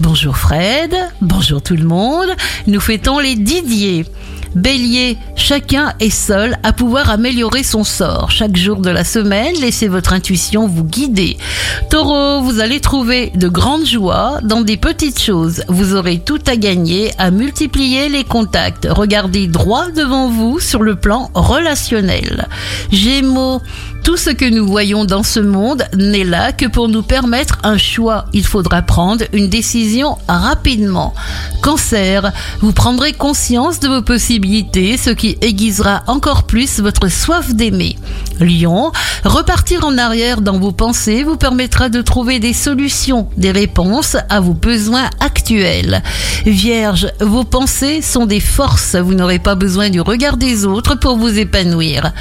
Bonjour Fred, bonjour tout le monde, nous fêtons les Didier. Bélier, chacun est seul à pouvoir améliorer son sort. Chaque jour de la semaine, laissez votre intuition vous guider. Taureau, vous allez trouver de grandes joies dans des petites choses. Vous aurez tout à gagner à multiplier les contacts. Regardez droit devant vous sur le plan relationnel. Gémeaux, tout ce que nous voyons dans ce monde n'est là que pour nous permettre un choix. Il faudra prendre une décision rapidement. Cancer, vous prendrez conscience de vos possibilités, ce qui aiguisera encore plus votre soif d'aimer. Lion, repartir en arrière dans vos pensées vous permettra de trouver des solutions, des réponses à vos besoins actuels. Vierge, vos pensées sont des forces, vous n'aurez pas besoin du regard des autres pour vous épanouir.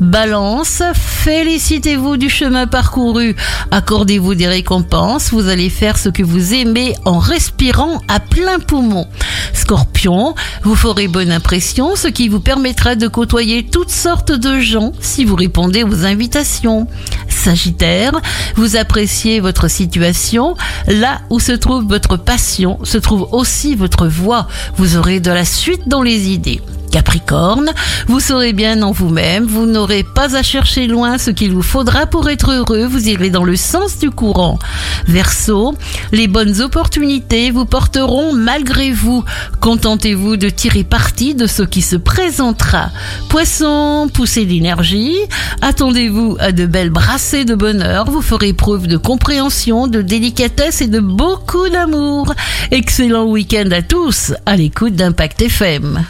Balance, félicitez-vous du chemin parcouru, accordez-vous des récompenses, vous allez faire ce que vous aimez en respirant à plein poumon. Scorpion, vous ferez bonne impression, ce qui vous permettra de côtoyer toutes sortes de gens si vous répondez aux invitations. Sagittaire, vous appréciez votre situation. Là où se trouve votre passion, se trouve aussi votre voix. Vous aurez de la suite dans les idées. Capricorne, vous saurez bien en vous-même, vous n'aurez pas à chercher loin ce qu'il vous faudra pour être heureux, vous irez dans le sens du courant. Verseau, les bonnes opportunités vous porteront malgré vous. Contentez-vous de tirer parti de ce qui se présentera. Poisson, poussez l'énergie, attendez-vous à de belles brassées de bonheur, vous ferez preuve de compréhension, de délicatesse et de beaucoup d'amour. Excellent week-end à tous à l'écoute d'Impact FM.